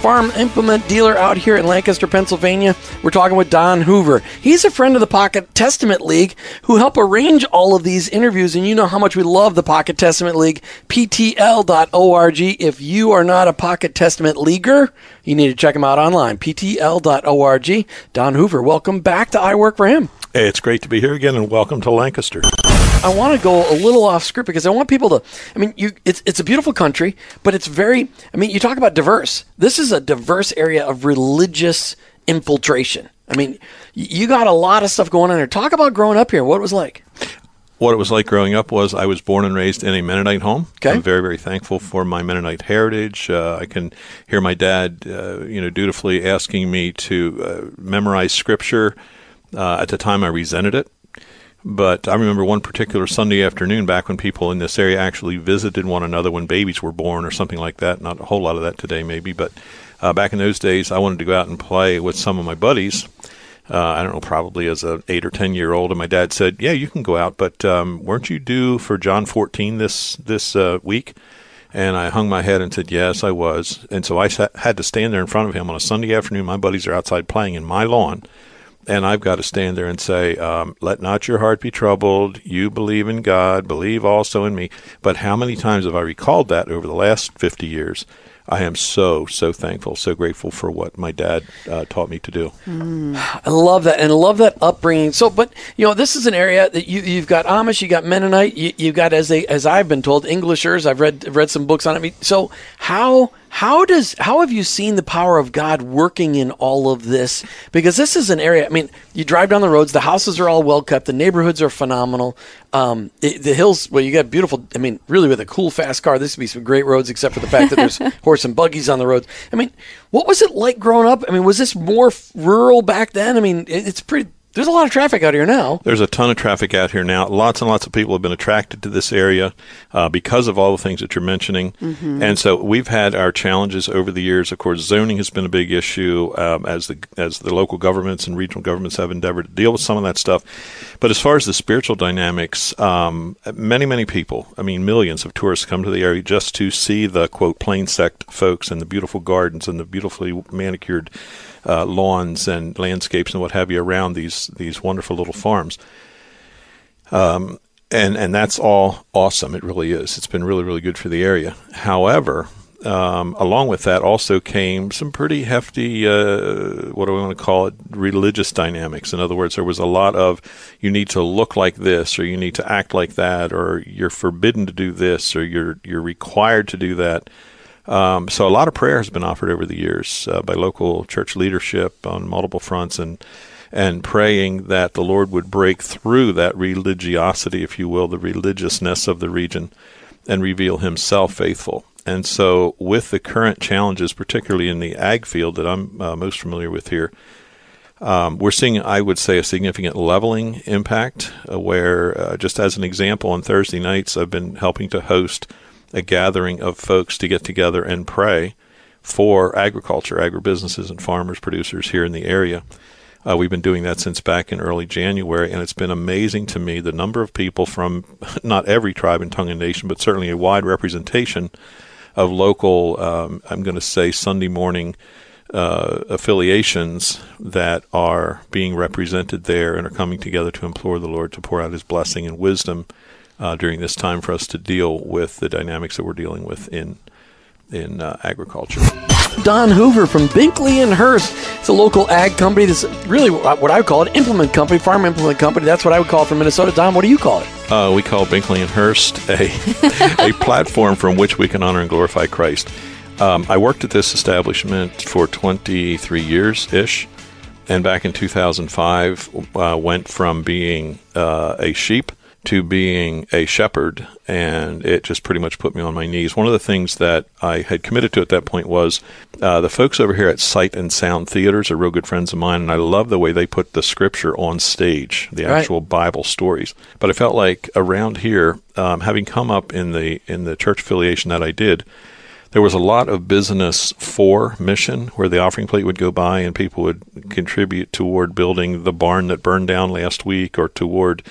farm implement dealer out here in Lancaster, Pennsylvania. We're talking with Don Hoover. He's a friend of the Pocket Testament League who help arrange all of these interviews. And you know how much we love the Pocket Testament League, PTL.org. If you are not a Pocket Testament Leaguer, you need to check him out online, PTL.org. Don Hoover, welcome back to I Work for Him. Hey, it's great to be here again, and welcome to Lancaster. I want to go a little off script because I want people to. I mean, you it's it's a beautiful country, but it's very. I mean, you talk about diverse. This is a diverse area of religious infiltration. I mean, you got a lot of stuff going on here. Talk about growing up here. What it was like. What it was like growing up was I was born and raised in a Mennonite home. Okay. I'm very, very thankful for my Mennonite heritage. Uh, I can hear my dad, uh, you know, dutifully asking me to uh, memorize scripture uh, at the time, I resented it. But I remember one particular Sunday afternoon back when people in this area actually visited one another when babies were born or something like that. Not a whole lot of that today, maybe, but uh, back in those days, I wanted to go out and play with some of my buddies. Uh, I don't know, probably as an eight or ten year old, and my dad said, "Yeah, you can go out, but um, weren't you due for John 14 this this uh, week?" And I hung my head and said, "Yes, I was." And so I sat, had to stand there in front of him on a Sunday afternoon. My buddies are outside playing in my lawn and I've got to stand there and say, um, "Let not your heart be troubled. You believe in God, believe also in me." But how many times have I recalled that over the last fifty years? I am so so thankful, so grateful for what my dad uh, taught me to do. Mm. I love that, and I love that upbringing. So, but you know, this is an area that you you've got Amish, you got Mennonite, you, have got as they as I've been told Englishers. I've read read some books on it. So how how does how have you seen the power of God working in all of this? Because this is an area. I mean, you drive down the roads, the houses are all well kept, the neighborhoods are phenomenal. Um, the, the, hills, well, you got beautiful. I mean, really, with a cool, fast car, this would be some great roads. Except for the fact that there's horse and buggies on the roads. I mean, what was it like growing up? I mean, was this more rural back then? I mean, it, it's pretty there's a lot of traffic out here now. There's a ton of traffic out here now. Lots and lots of people have been attracted to this area uh, because of all the things that you're mentioning. Mm-hmm. And so we've had our challenges over the years. Of course, zoning has been a big issue um, as the as the local governments and regional governments have endeavored to deal with some of that stuff. But as far as the spiritual dynamics, um, many many people, I mean millions of tourists come to the area just to see the quote plain sect folks and the beautiful gardens and the beautifully manicured uh, lawns and landscapes and what have you around these these wonderful little farms. Um, and and that's all awesome. It really is. It's been really really good for the area. However, um, along with that also came some pretty hefty, uh, what do we want to call it, religious dynamics. In other words, there was a lot of you need to look like this, or you need to act like that, or you're forbidden to do this, or you're you're required to do that. Um, so a lot of prayer has been offered over the years uh, by local church leadership on multiple fronts, and and praying that the Lord would break through that religiosity, if you will, the religiousness of the region, and reveal Himself faithful. And so, with the current challenges, particularly in the ag field that I'm uh, most familiar with here, um, we're seeing, I would say, a significant leveling impact. Uh, where, uh, just as an example, on Thursday nights, I've been helping to host a gathering of folks to get together and pray for agriculture, agribusinesses, and farmers, producers here in the area. Uh, we've been doing that since back in early January, and it's been amazing to me the number of people from not every tribe and tongue and nation, but certainly a wide representation of local, um, I'm going to say, Sunday morning uh, affiliations that are being represented there and are coming together to implore the Lord to pour out His blessing and wisdom uh, during this time for us to deal with the dynamics that we're dealing with in in uh, agriculture. Don Hoover from Binkley and Hurst. It's a local ag company. That's really what I would call it, implement company, farm implement company. That's what I would call it from Minnesota. Don, what do you call it? Uh, we call Binkley and Hurst a a platform from which we can honor and glorify Christ. Um, I worked at this establishment for 23 years ish, and back in 2005, uh, went from being uh, a sheep to being a shepherd, and it just pretty much put me on my knees. One of the things that I had committed to at that point was uh, the folks over here at Sight and Sound Theaters are real good friends of mine, and I love the way they put the scripture on stage, the Right. actual Bible stories. But I felt like around here, um, having come up in the in the church affiliation that I did, there was a lot of business for mission where the offering plate would go by and people would contribute toward building the barn that burned down last week or toward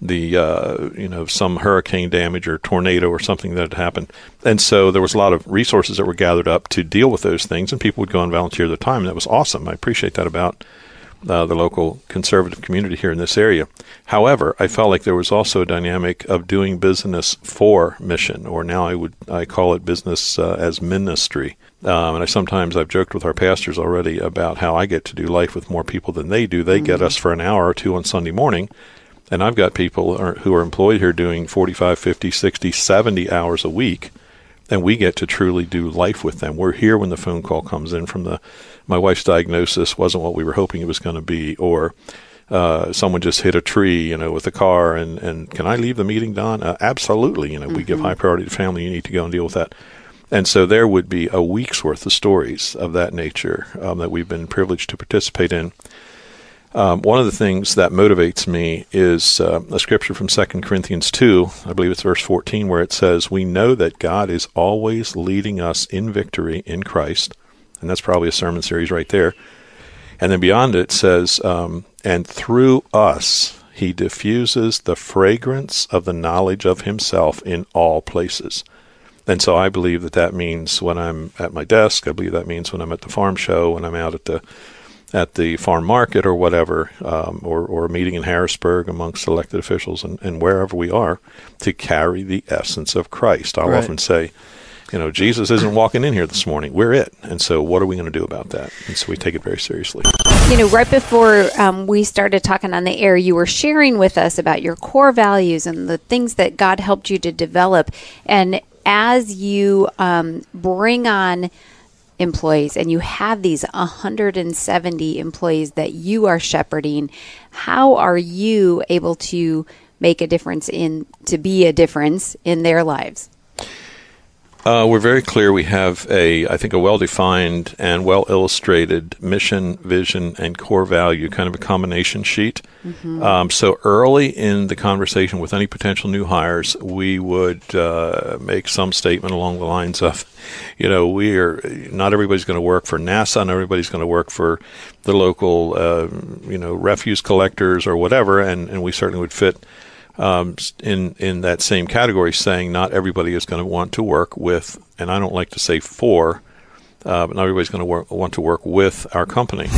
the uh, you know some hurricane damage or tornado or something that had happened and so there was a lot of resources that were gathered up to deal with those things and people would go and volunteer their time and that was awesome i appreciate that about uh, the local conservative community here in this area. However, I felt like there was also a dynamic of doing business for mission, or now I would I call it business uh, as ministry. Um, and I sometimes I've joked with our pastors already about how I get to do life with more people than they do. They get us for an hour or two on Sunday morning. And I've got people are- who are employed here doing 45, 50, 60, 70 hours a week and we get to truly do life with them. We're here when the phone call comes in from the my wife's diagnosis wasn't what we were hoping it was going to be, or uh, someone just hit a tree, you know, with a car, and and can I leave the meeting, Don? Uh, absolutely. You know, we give high priority to family. You need to go and deal with that. And so there would be a week's worth of stories of that nature um, that we've been privileged to participate in. Um, one of the things that motivates me is uh, a scripture from 2 Corinthians 2, I believe it's verse 14, where it says, We know that God is always leading us in victory in Christ. And that's probably a sermon series right there. And then beyond it says, um, And through us he diffuses the fragrance of the knowledge of himself in all places. And so I believe that that means when I'm at my desk. I believe that means when I'm at the farm show, when I'm out at the at the farm market or whatever, um, or, or a meeting in Harrisburg amongst elected officials and, and wherever we are, to carry the essence of Christ. I'll Right. often say, you know, Jesus isn't walking in here this morning. We're it. And so what are we going to do about that? And so we take it very seriously. You know, right before um, we started talking on the air, you were sharing with us about your core values and the things that God helped you to develop. And as you um, bring on employees and you have these 170 employees that you are shepherding, how are you able to make a difference in, to be a difference in their lives? Uh, we're very clear. We have a, I think, a well-defined and well-illustrated mission, vision, and core value, kind of a combination sheet. Um, so early in the conversation with any potential new hires, we would uh, make some statement along the lines of, you know, we are not everybody's going to work for NASA, not everybody's going to work for the local, uh, you know, refuse collectors or whatever, and, and we certainly would fit um, in in that same category, saying not everybody is going to want to work with, and I don't like to say for, uh, but not everybody's going to want to work with our company.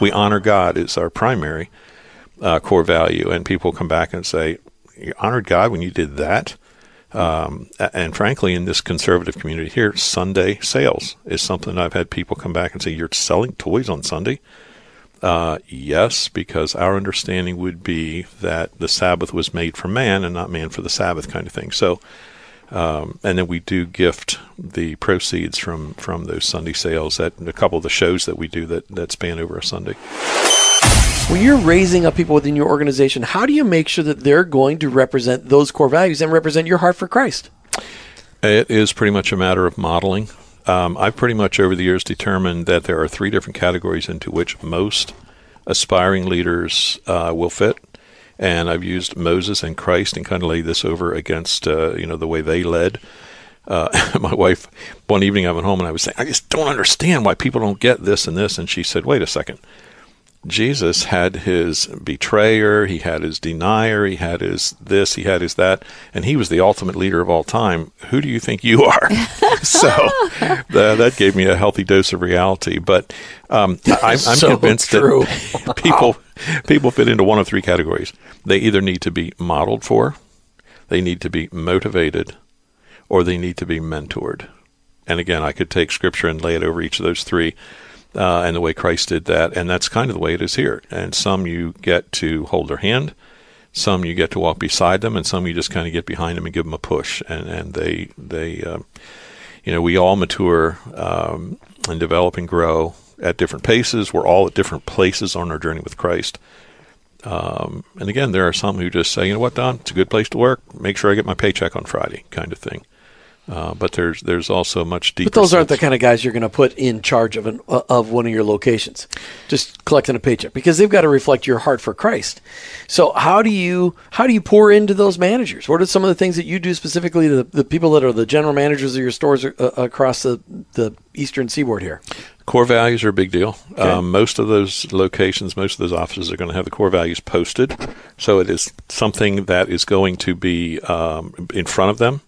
We honor God is our primary uh, core value, and people come back and say, "You honored God when you did that." Um, and frankly, in this conservative community here, Sunday sales is something I've had people come back and say, "You're selling toys on Sunday." Uh, yes, because our understanding would be that the Sabbath was made for man and not man for the Sabbath, kind of thing. So, um, and then we do gift the proceeds from from those Sunday sales at a couple of the shows that we do that that span over a Sunday. When you're raising up people within your organization, how do you make sure that they're going to represent those core values and represent your heart for Christ? It is pretty much a matter of modeling. Um, I've pretty much over the years determined that there are three different categories into which most aspiring leaders uh, will fit. And I've used Moses and Christ and kind of laid this over against, uh, you know, the way they led. Uh, my wife, one evening I went home and I was saying, I just don't understand why people don't get this and this. And she said, wait a second. Jesus had his betrayer, he had his denier, he had his this, he had his that, and he was the ultimate leader of all time. Who do you think you are? so uh, that gave me a healthy dose of reality. But um, I, I'm So convinced true. that people people fit into one of three categories. They either need to be modeled for, they need to be motivated, or they need to be mentored. And again, I could take scripture and lay it over each of those three, uh, and the way Christ did that. And that's kind of the way it is here. And some you get to hold their hand, some you get to walk beside them, and some you just kind of get behind them and give them a push. And and they they, um, you know, we all mature um, and develop and grow at different paces. We're all at different places on our journey with Christ. Um, and again, there are some who just say, you know what, Don, it's a good place to work. Make sure I get my paycheck on Friday, kind of thing. Uh, but there's there's also much deeper. But those aren't the kind of guys you're going to put in charge of an uh, of one of your locations, just collecting a paycheck because they've got to reflect your heart for Christ. So how do you how do you pour into those managers? What are some of the things that you do specifically to the, the people that are the general managers of your stores uh, across the the eastern seaboard here? Core values are a big deal. Um, most of those locations, most of those offices are going to have the core values posted. So it is something that is going to be um, in front of them.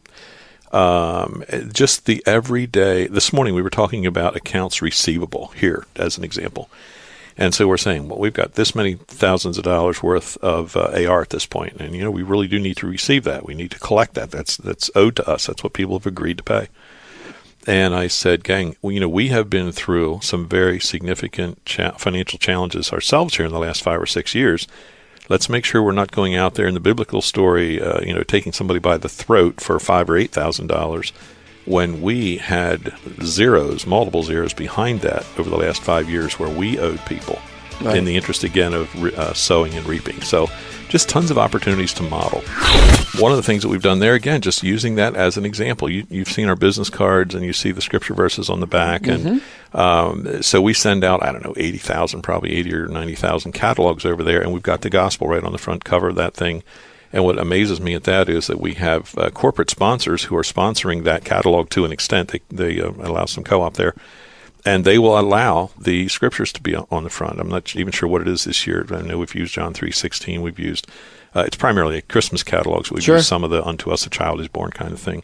Um, just the everyday. This morning we were talking about accounts receivable here as an example. And so we're saying, well, we've got this many thousands of dollars worth of uh, AR at this point, and you know we really do need to receive that. We need to collect that. That's that's owed to us. That's what people have agreed to pay. And I said, gang, well, you know, we have been through some very significant cha- financial challenges ourselves here in the last five or six years. Let's make sure we're not going out there in the biblical story, uh, you know, taking somebody by the throat for five or eight thousand dollars, when we had zeros, multiple zeros behind that over the last five years, where we owed people Right. in the interest again of uh, sowing and reaping. So, just tons of opportunities to model. One of the things that we've done there, again, just using that as an example. You, you've seen our business cards and you see the scripture verses on the back. And um, so we send out, I don't know, 80,000, probably 80 or 90,000 catalogs over there. And we've got the gospel right on the front cover of that thing. And what amazes me at that is that we have uh, corporate sponsors who are sponsoring that catalog to an extent. They, they uh, allow some co op there and they will allow the scriptures to be on the front. I'm not even sure what it is this year. I know we've used John three sixteen. We've used uh, it's primarily a Christmas catalog, so we've Sure. used some of the "Unto us a child is born" kind of thing.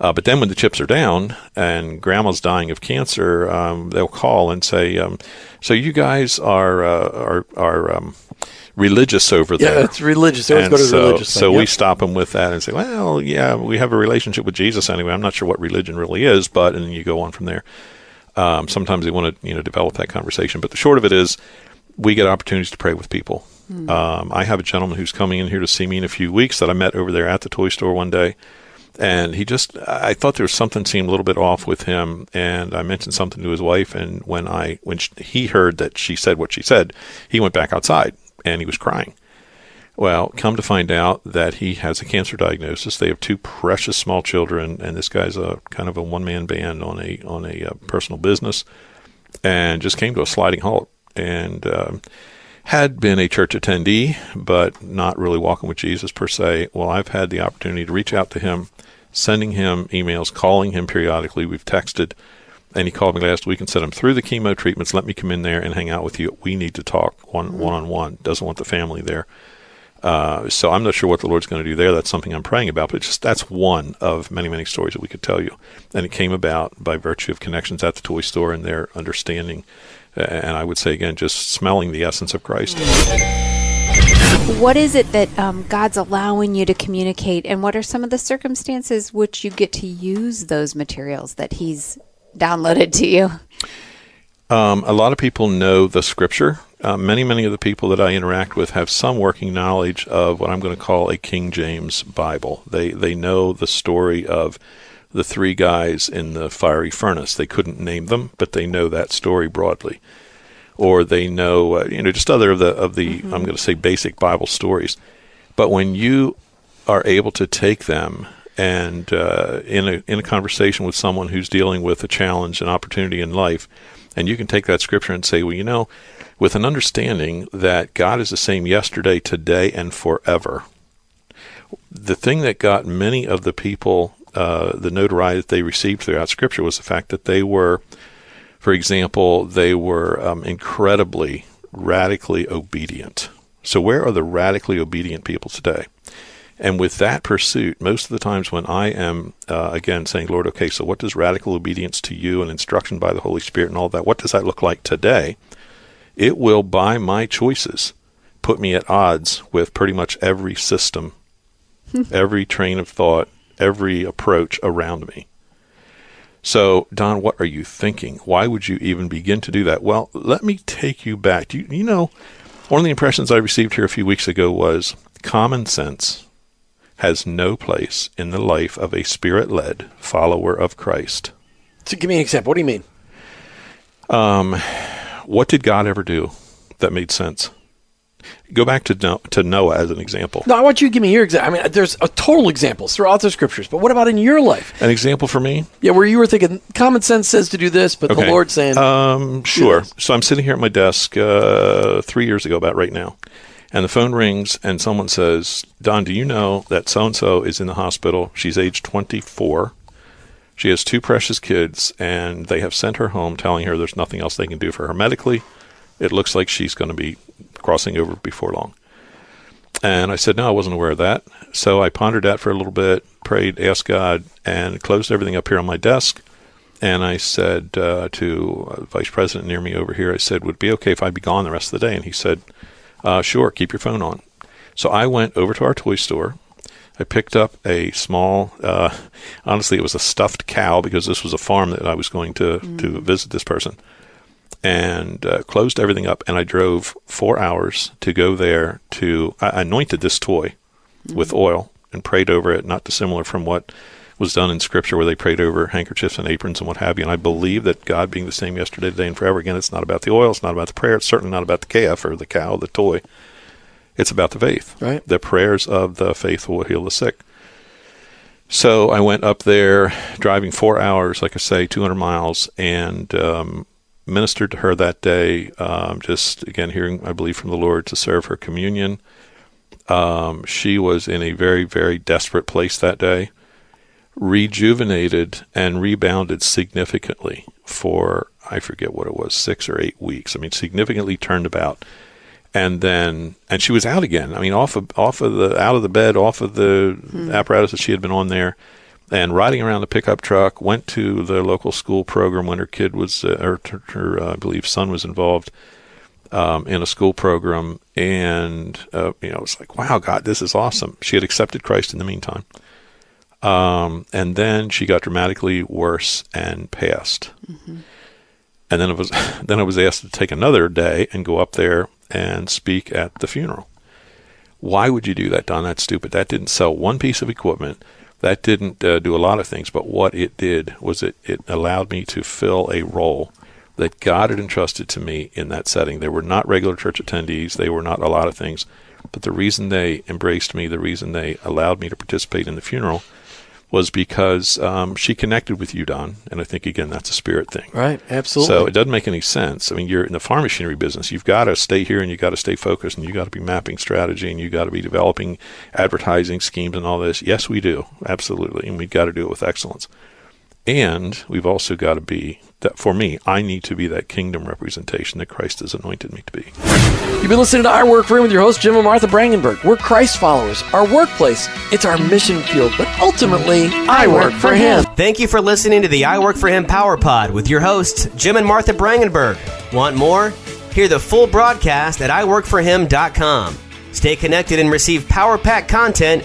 Uh, but then when the chips are down and grandma's dying of cancer, um, they'll call and say, um, "So you guys are uh, are are um, religious over Yeah, there?" Yeah, it's religious. They always And go to the so, religious so thing. we Yep. stop them with that and say, well, yeah, we have a relationship with Jesus anyway. I'm not sure what religion really is, but and then you go on from there. Um, sometimes they want to you know develop that conversation, but the short of it is, we get opportunities to pray with people. Um, I have a gentleman who's coming in here to see me in a few weeks that I met over there at the toy store one day, and he just I thought there was something seemed a little bit off with him, and I mentioned something to his wife, and when I when sh he heard that she said what she said, he went back outside and he was crying. Well, come to find out that he has a cancer diagnosis. They have two precious small children, and this guy's a kind of a one man band on a on a uh, personal business, and just came to a sliding halt. And um, had been a church attendee, but not really walking with Jesus per se. Well, I've had the opportunity to reach out to him, sending him emails, calling him periodically. We've texted, and he called me last week and said, "I'm through the chemo treatments. Let me come in there and hang out with you. We need to talk one one on one. Doesn't want the family there." Uh, so I'm not sure what the Lord's going to do there. That's something I'm praying about. But just that's one of many, many stories that we could tell you. And it came about by virtue of connections at the toy store and their understanding. And I would say again, just smelling the essence of Christ. What is it that um, God's allowing you to communicate, and what are some of the circumstances which you get to use those materials that He's downloaded to you? Um, a lot of people know the scripture. Uh, many, many of the people that I interact with have some working knowledge of what I'm going to call a King James Bible. They they know the story of the three guys in the fiery furnace. They couldn't name them, but they know that story broadly. Or they know, uh, you know, just other of the of the I'm going to say basic Bible stories. But when you are able to take them and uh, in a in a conversation with someone who's dealing with a challenge, an opportunity in life, and you can take that scripture and say, well, you know, with an understanding that God is the same yesterday, today, and forever. The thing that got many of the people uh, the notoriety that they received throughout Scripture was the fact that they were, for example, they were um, incredibly radically obedient. So, where are the radically obedient people today? And with that pursuit, most of the times when I am, uh, again, saying, Lord, okay, so what does radical obedience to you and instruction by the Holy Spirit and all that, what does that look like today? It will, by my choices, put me at odds with pretty much every system, every train of thought, every approach around me. So, Don, what are you thinking? Why would you even begin to do that? Well, let me take you back. Do you, you know, one of the impressions I received here a few weeks ago was common sense has no place in the life of a spirit led follower of Christ. So give me an example. What do you mean? Um, What did God ever do that made sense? Go back to no- to Noah as an example. No, I want you to give me your example. I mean, there's a total examples throughout the scriptures, but what about in your life? An example for me? Yeah, where you were thinking common sense says to do this, but the Okay. Lord's saying, Um, sure. this. So I'm sitting here at my desk uh, three years ago, about right now, and the phone rings, and someone says, "Don, do you know that so and so is in the hospital? She's age 24. She has two precious kids, and they have sent her home, telling her there's nothing else they can do for her medically. It looks like she's going to be crossing over before long." And I said, No, I wasn't aware of that. So I pondered that for a little bit, prayed, asked God, and closed everything up here on my desk. And I said uh, to uh, Vice President near me over here, I said, Would it be okay if I'd be gone the rest of the day? And he said, uh, Sure, keep your phone on. So I went over to our toy store. I picked up a small, uh, honestly, it was a stuffed cow because this was a farm that I was going to, to visit this person and uh, closed everything up. And I drove four hours to go there to. I anointed this toy with oil and prayed over it, not dissimilar from what was done in Scripture, where they prayed over handkerchiefs and aprons and what have you. And I believe that God, being the same yesterday, today, and forever, again, it's not about the oil, it's not about the prayer, it's certainly not about the calf or the cow, the toy. It's about the faith. Right. The prayers of the faithful will heal the sick. So I went up there, driving four hours, like I say, 200 miles, and um, ministered to her that day. Um, just again, hearing, I believe, from the Lord to serve her communion. Um, she was in a very, very desperate place that day, rejuvenated and rebounded significantly for, I forget what it was, six or eight weeks. I mean, significantly turned about and then and she was out again. I mean, off of off of the out of the bed, off of the apparatus that she had been on there, and riding around the pickup truck. Went to the local school program when her kid was, uh, or her, her uh, I believe, son was involved um, in a school program, and uh, you know, it was like, wow, God, this is awesome. She had accepted Christ in the meantime. Um, and then she got dramatically worse and passed. And then it was then I was asked to take another day and go up there and speak at the funeral. Why would you do that, Don? That's stupid. That didn't sell one piece of equipment. That didn't uh, do a lot of things. But what it did was it, it allowed me to fill a role that God had entrusted to me in that setting. They were not regular church attendees. They were not a lot of things. But the reason they embraced me, the reason they allowed me to participate in the funeral, was because um, she connected with you, Don. And I think, again, that's a spirit thing. right, absolutely. So it doesn't make any sense. I mean, you're in the farm machinery business. You've got to stay here and you've got to stay focused and you've got to be mapping strategy and you've got to be developing advertising schemes and all this. Yes, we do. Absolutely. And we've got to do it with excellence. And we've also got to be, that for me, I need to be that kingdom representation that Christ has anointed me to be. You've been listening to I Work For Him with your host, Jim and Martha Brangenberg. We're Christ followers. Our workplace, it's our mission field, but ultimately, I work for Him. Thank you for listening to the I Work for Him Power Pod with your hosts, Jim and Martha Brangenberg. Want more? Hear the full broadcast at iworkforhim.com. Stay connected and receive power pack content